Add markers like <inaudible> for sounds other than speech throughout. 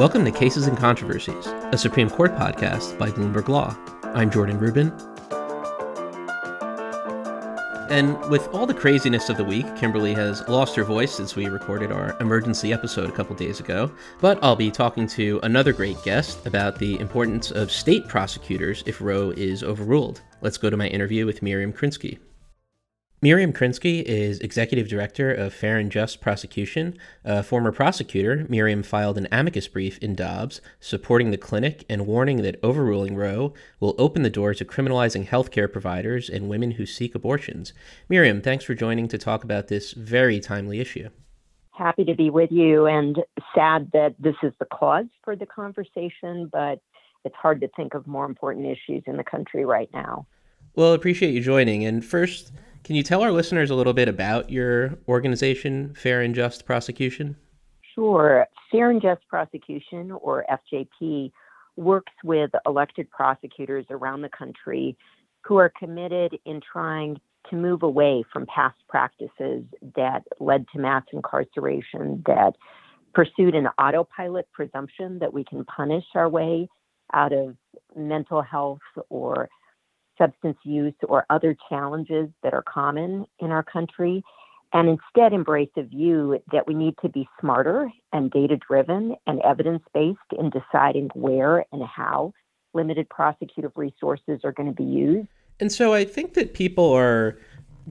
Welcome to Cases and Controversies, a Supreme Court podcast by Bloomberg Law. I'm Jordan Rubin. And with all the craziness of the week, Kimberly has lost her voice since we recorded our emergency episode a couple days ago. But I'll be talking to another great guest about the importance of state prosecutors if Roe is overruled. Let's go to my interview with Miriam Krinsky. Miriam Krinsky is Executive Director of Fair and Just Prosecution. A former prosecutor, Miriam filed an amicus brief in Dobbs supporting the clinic and warning that overruling Roe will open the door to criminalizing healthcare providers and women who seek abortions. Miriam, thanks for joining to talk about this very timely issue. Happy to be with you, and sad that this is the cause for the conversation, but it's hard to think of more important issues in the country right now. Well, appreciate you joining. And first, can you tell our listeners a little bit about your organization, Fair and Just Prosecution? Sure. Fair and Just Prosecution, or FJP, works with elected prosecutors around the country who are committed in trying to move away from past practices that led to mass incarceration, that pursued an autopilot presumption that we can punish our way out of mental health or substance use or other challenges that are common in our country, and instead embrace a view that we need to be smarter and data driven and evidence based in deciding where and how limited prosecutive resources are going to be used. And so I think that people are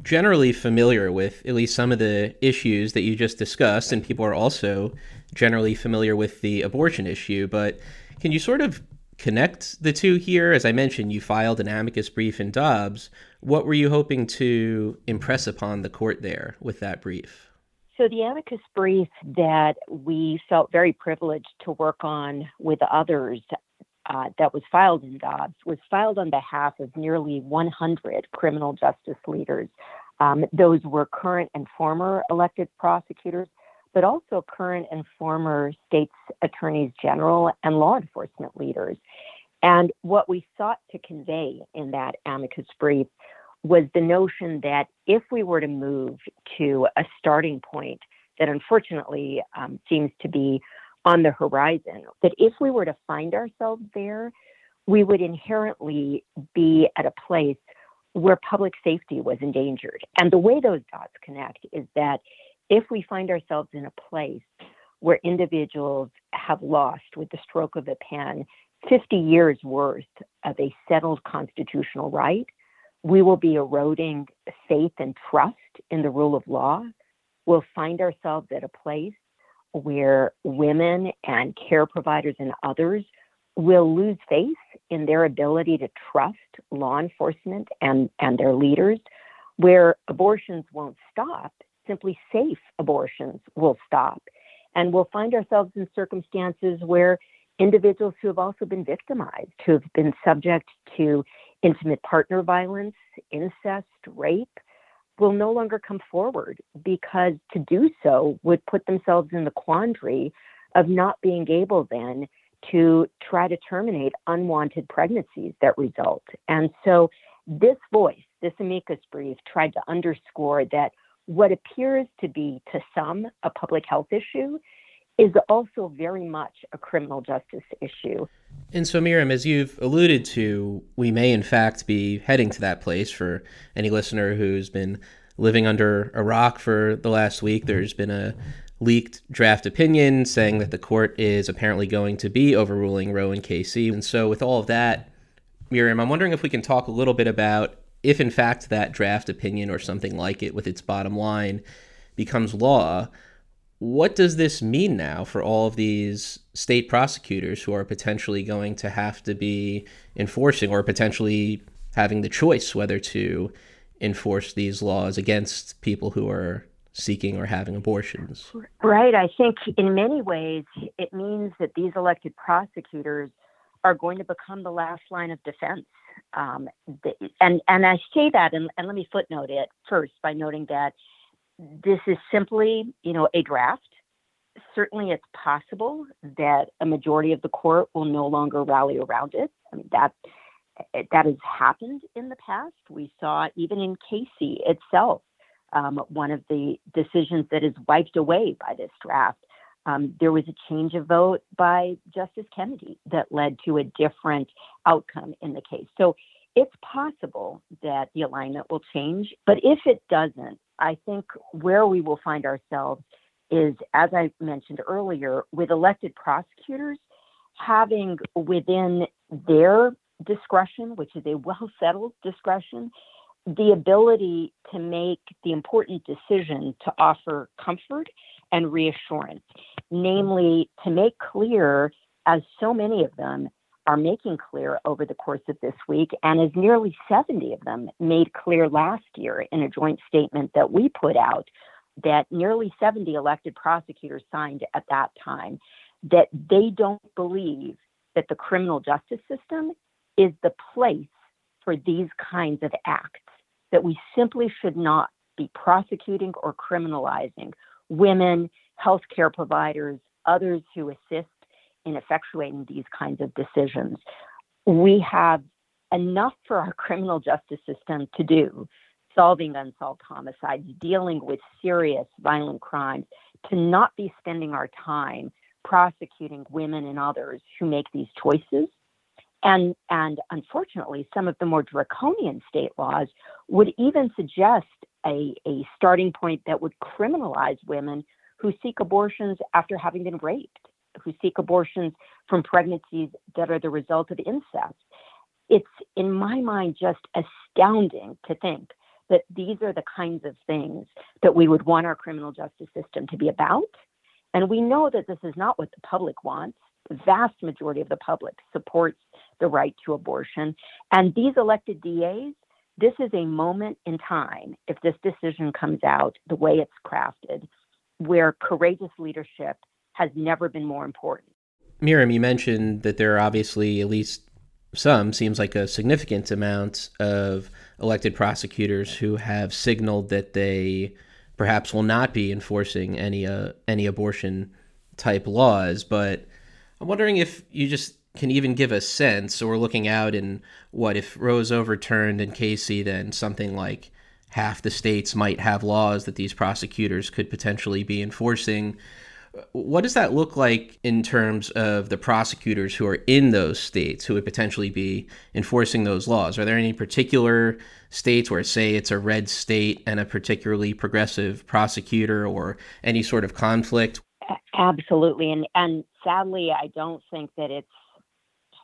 generally familiar with at least some of the issues that you just discussed, and people are also generally familiar with the abortion issue. But can you sort of connect the two here? As I mentioned, you filed an amicus brief in Dobbs. What were you hoping to impress upon the court there with that brief? So, the amicus brief that we felt very privileged to work on with others uh, that was filed in Dobbs was filed on behalf of nearly 100 criminal justice leaders. Um, those were current and former elected prosecutors, but also current and former states attorneys general and law enforcement leaders. And what we sought to convey in that amicus brief was the notion that if we were to move to a starting point that unfortunately um, seems to be on the horizon, that if we were to find ourselves there, we would inherently be at a place where public safety was endangered. And the way those dots connect is that if we find ourselves in a place where individuals have lost with the stroke of a pen 50 years worth of a settled constitutional right, we will be eroding faith and trust in the rule of law. We'll find ourselves at a place where women and care providers and others will lose faith in their ability to trust law enforcement and, and their leaders, where abortions won't stop simply safe abortions will stop. And we'll find ourselves in circumstances where individuals who have also been victimized, who have been subject to intimate partner violence, incest, rape, will no longer come forward because to do so would put themselves in the quandary of not being able then to try to terminate unwanted pregnancies that result. And so this voice, this amicus brief, tried to underscore that what appears to be to some a public health issue is also very much a criminal justice issue. And so, Miriam, as you've alluded to, we may in fact be heading to that place for any listener who's been living under a rock for the last week. There's been a leaked draft opinion saying that the court is apparently going to be overruling Roe and Casey. And so, with all of that, Miriam, I'm wondering if we can talk a little bit about if in fact that draft opinion or something like it with its bottom line becomes law, what does this mean now for all of these state prosecutors who are potentially going to have to be enforcing or potentially having the choice whether to enforce these laws against people who are seeking or having abortions? Right. I think in many ways it means that these elected prosecutors are going to become the last line of defense um, the, and and I say that, and, and let me footnote it first by noting that this is simply, you know, a draft. Certainly, it's possible that a majority of the court will no longer rally around it. I mean, that that has happened in the past. We saw even in Casey itself, um, one of the decisions that is wiped away by this draft Um, there was a change of vote by Justice Kennedy that led to a different outcome in the case. So it's possible that the alignment will change, but if it doesn't, I think where we will find ourselves is, as I mentioned earlier, with elected prosecutors having within their discretion, which is a well settled discretion, the ability to make the important decision to offer comfort and reassurance, namely to make clear, as so many of them are making clear over the course of this week, and as nearly 70 of them made clear last year in a joint statement that we put out, that nearly 70 elected prosecutors signed at that time, that they don't believe that the criminal justice system is the place for these kinds of acts, that we simply should not be prosecuting or criminalizing women, healthcare providers, others who assist in effectuating these kinds of decisions. We have enough for our criminal justice system to do, solving unsolved homicides, dealing with serious violent crimes, to not be spending our time prosecuting women and others who make these choices. And, and unfortunately, some of the more draconian state laws would even suggest a, a starting point that would criminalize women who seek abortions after having been raped, who seek abortions from pregnancies that are the result of incest. It's, in my mind, just astounding to think that these are the kinds of things that we would want our criminal justice system to be about. And we know that this is not what the public wants. The vast majority of the public supports the right to abortion. And these elected DAs this is a moment in time, if this decision comes out the way it's crafted, where courageous leadership has never been more important. Miriam, you mentioned that there are obviously at least some, seems like a significant amount of elected prosecutors who have signaled that they perhaps will not be enforcing any uh, any abortion type laws. But I'm wondering if you just can even give a sense, or looking out in what if Roe's overturned in Casey, then something like half the states might have laws that these prosecutors could potentially be enforcing. What does that look like in terms of the prosecutors who are in those states who would potentially be enforcing those laws? Are there any particular states where, say, it's a red state and a particularly progressive prosecutor or any sort of conflict? Absolutely. And, and sadly, I don't think that it's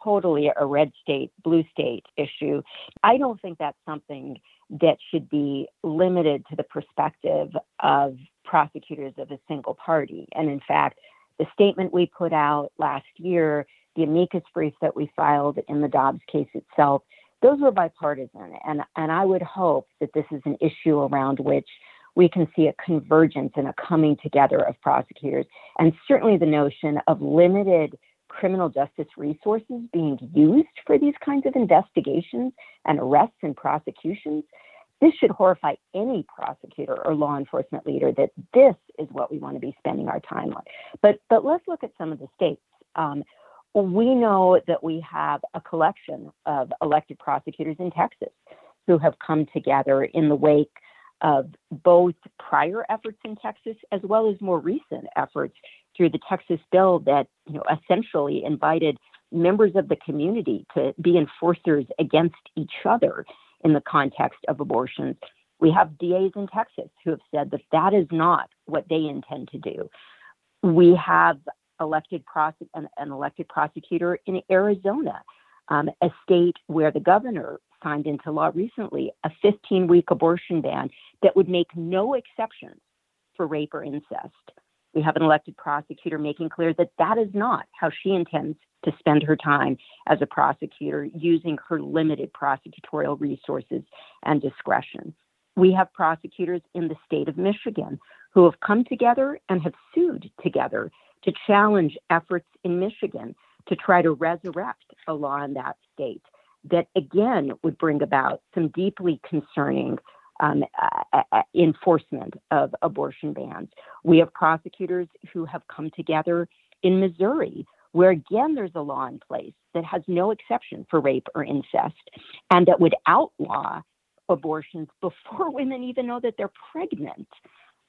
totally a red state, blue state issue. I don't think that's something that should be limited to the perspective of prosecutors of a single party. And in fact, the statement we put out last year, the amicus brief that we filed in the Dobbs case itself, those were bipartisan. And, and I would hope that this is an issue around which we can see a convergence and a coming together of prosecutors. And certainly the notion of limited criminal justice resources being used for these kinds of investigations and arrests and prosecutions. This should horrify any prosecutor or law enforcement leader that this is what we want to be spending our time on. But but let's look at some of the states. Um, we know that we have a collection of elected prosecutors in Texas who have come together in the wake of both prior efforts in Texas as well as more recent efforts through the Texas bill that you know essentially invited members of the community to be enforcers against each other in the context of abortions. We have DAs in Texas who have said that that is not what they intend to do. We have elected prosec- an, an elected prosecutor in Arizona, um, a state where the governor signed into law recently a 15 week abortion ban that would make no exceptions for rape or incest. We have an elected prosecutor making clear that that is not how she intends to spend her time as a prosecutor using her limited prosecutorial resources and discretion. We have prosecutors in the state of Michigan who have come together and have sued together to challenge efforts in Michigan to try to resurrect a law in that state that again would bring about some deeply concerning um, uh, enforcement of abortion bans. We have prosecutors who have come together in Missouri, where again there's a law in place that has no exception for rape or incest and that would outlaw abortions before <laughs> women even know that they're pregnant.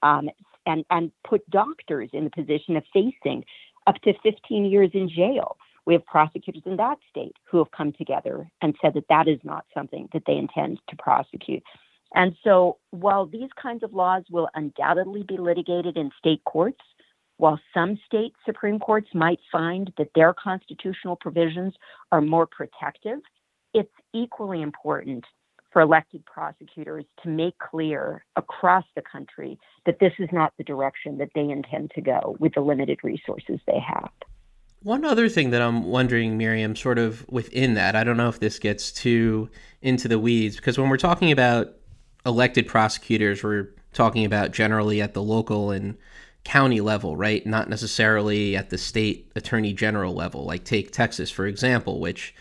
Um, and, and put doctors in the position of facing up to 15 years in jail. We have prosecutors in that state who have come together and said that that is not something that they intend to prosecute. And so, while these kinds of laws will undoubtedly be litigated in state courts, while some state Supreme Courts might find that their constitutional provisions are more protective, it's equally important for elected prosecutors to make clear across the country that this is not the direction that they intend to go with the limited resources they have. One other thing that I'm wondering, Miriam, sort of within that, I don't know if this gets too into the weeds, because when we're talking about elected prosecutors, we're talking about generally at the local and county level, right? Not necessarily at the state attorney general level. Like, take Texas, for example, which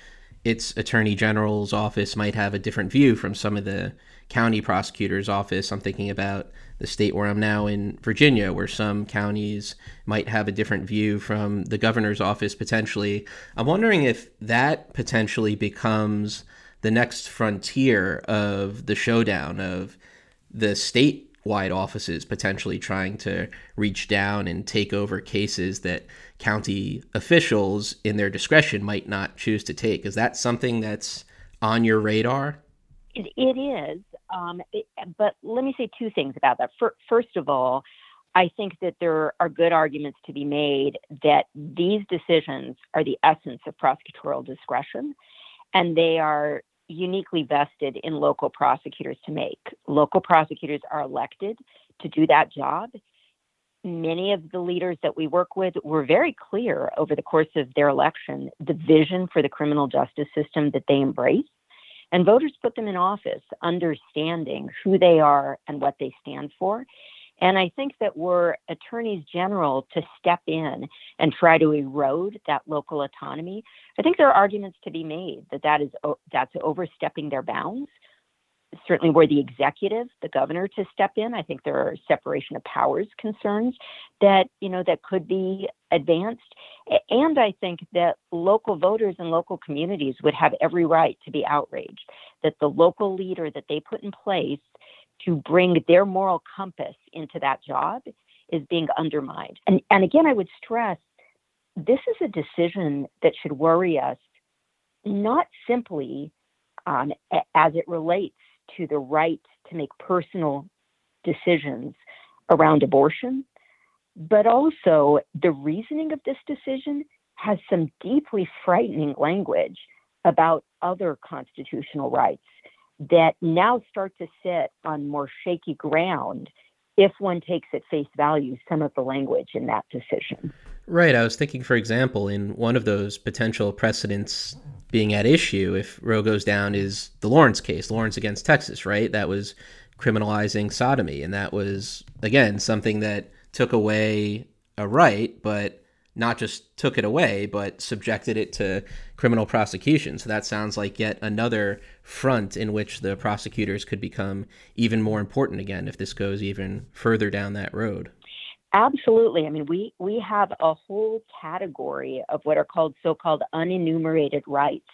its attorney general's office might have a different view from some of the county prosecutor's office. I'm thinking about the state where I'm now in Virginia, where some counties might have a different view from the governor's office potentially. I'm wondering if that potentially becomes the next frontier of the showdown of the statewide offices potentially trying to reach down and take over cases that county officials in their discretion might not choose to take. Is that something that's on your radar? it, it is. Um, it, but let me say two things about that. First of all, I think that there are good arguments to be made that these decisions are the essence of prosecutorial discretion and they are uniquely vested in local prosecutors to make. Local prosecutors are elected to do that job. Many of the leaders that we work with were very clear over the course of their election the vision for the criminal justice system that they embrace. And voters put them in office understanding who they are and what they stand for. And I think that were attorneys general to step in and try to erode that local autonomy, I think there are arguments to be made that that is that's overstepping their bounds. Certainly, were the executive, the governor, to step in, I think there are separation of powers concerns that you know that could be advanced. And I think that local voters and local communities would have every right to be outraged that the local leader that they put in place to bring their moral compass into that job is being undermined. And, and again, I would stress this is a decision that should worry us not simply um, as it relates to the right to make personal decisions around abortion, but also the reasoning of this decision has some deeply frightening language about other constitutional rights that now start to sit on more shaky ground if one takes at face value some of the language in that decision. Right. I was thinking, for example, in one of those potential precedents being at issue, if Roe goes down, is the Lawrence case, Lawrence against Texas, right? That was criminalizing sodomy. And that was, again, something that took away a right, but not just took it away, but subjected it to criminal prosecution. So that sounds like yet another front in which the prosecutors could become even more important again if this goes even further down that road. Absolutely. I mean, we, we have a whole category of what are called so called unenumerated rights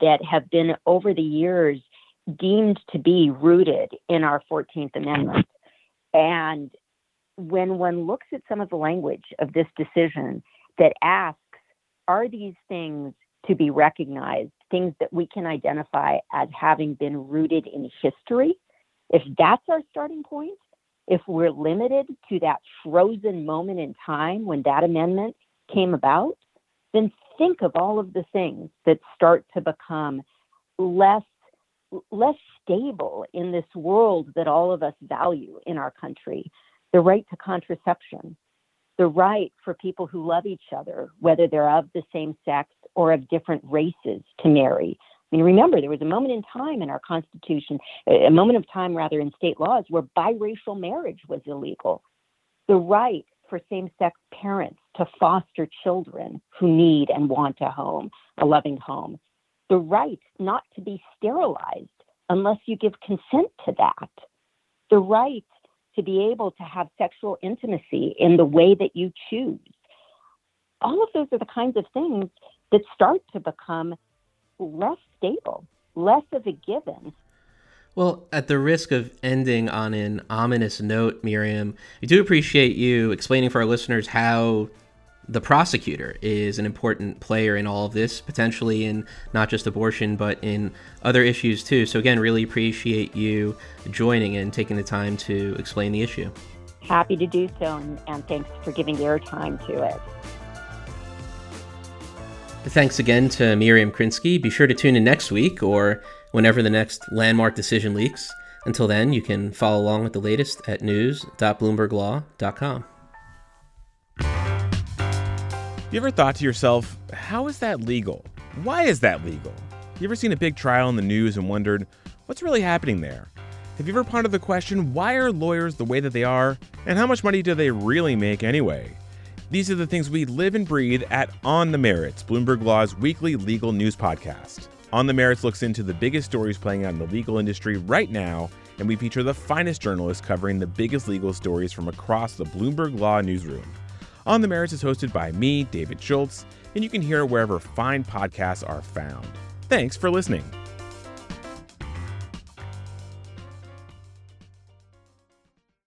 that have been over the years deemed to be rooted in our 14th Amendment. And when one looks at some of the language of this decision that asks, are these things to be recognized, things that we can identify as having been rooted in history? If that's our starting point, if we're limited to that frozen moment in time when that amendment came about, then think of all of the things that start to become less less stable in this world that all of us value in our country the right to contraception, the right for people who love each other, whether they're of the same sex or of different races, to marry. I mean, remember, there was a moment in time in our Constitution, a moment of time rather in state laws, where biracial marriage was illegal. The right for same sex parents to foster children who need and want a home, a loving home. The right not to be sterilized unless you give consent to that. The right to be able to have sexual intimacy in the way that you choose. All of those are the kinds of things that start to become less stable, less of a given. Well, at the risk of ending on an ominous note, Miriam, we do appreciate you explaining for our listeners how the prosecutor is an important player in all of this, potentially in not just abortion, but in other issues too. So, again, really appreciate you joining and taking the time to explain the issue. Happy to do so, and, and thanks for giving your time to it. Thanks again to Miriam Krinsky. Be sure to tune in next week or whenever the next landmark decision leaks. Until then, you can follow along with the latest at news.bloomberglaw.com. You ever thought to yourself, how is that legal? Why is that legal? You ever seen a big trial in the news and wondered, what's really happening there? Have you ever pondered the question, why are lawyers the way that they are? And how much money do they really make anyway? These are the things we live and breathe at On the Merits, Bloomberg Law's weekly legal news podcast. On the Merits looks into the biggest stories playing out in the legal industry right now, and we feature the finest journalists covering the biggest legal stories from across the Bloomberg Law newsroom. On the Merits is hosted by me, David Schultz, and you can hear it wherever fine podcasts are found. Thanks for listening.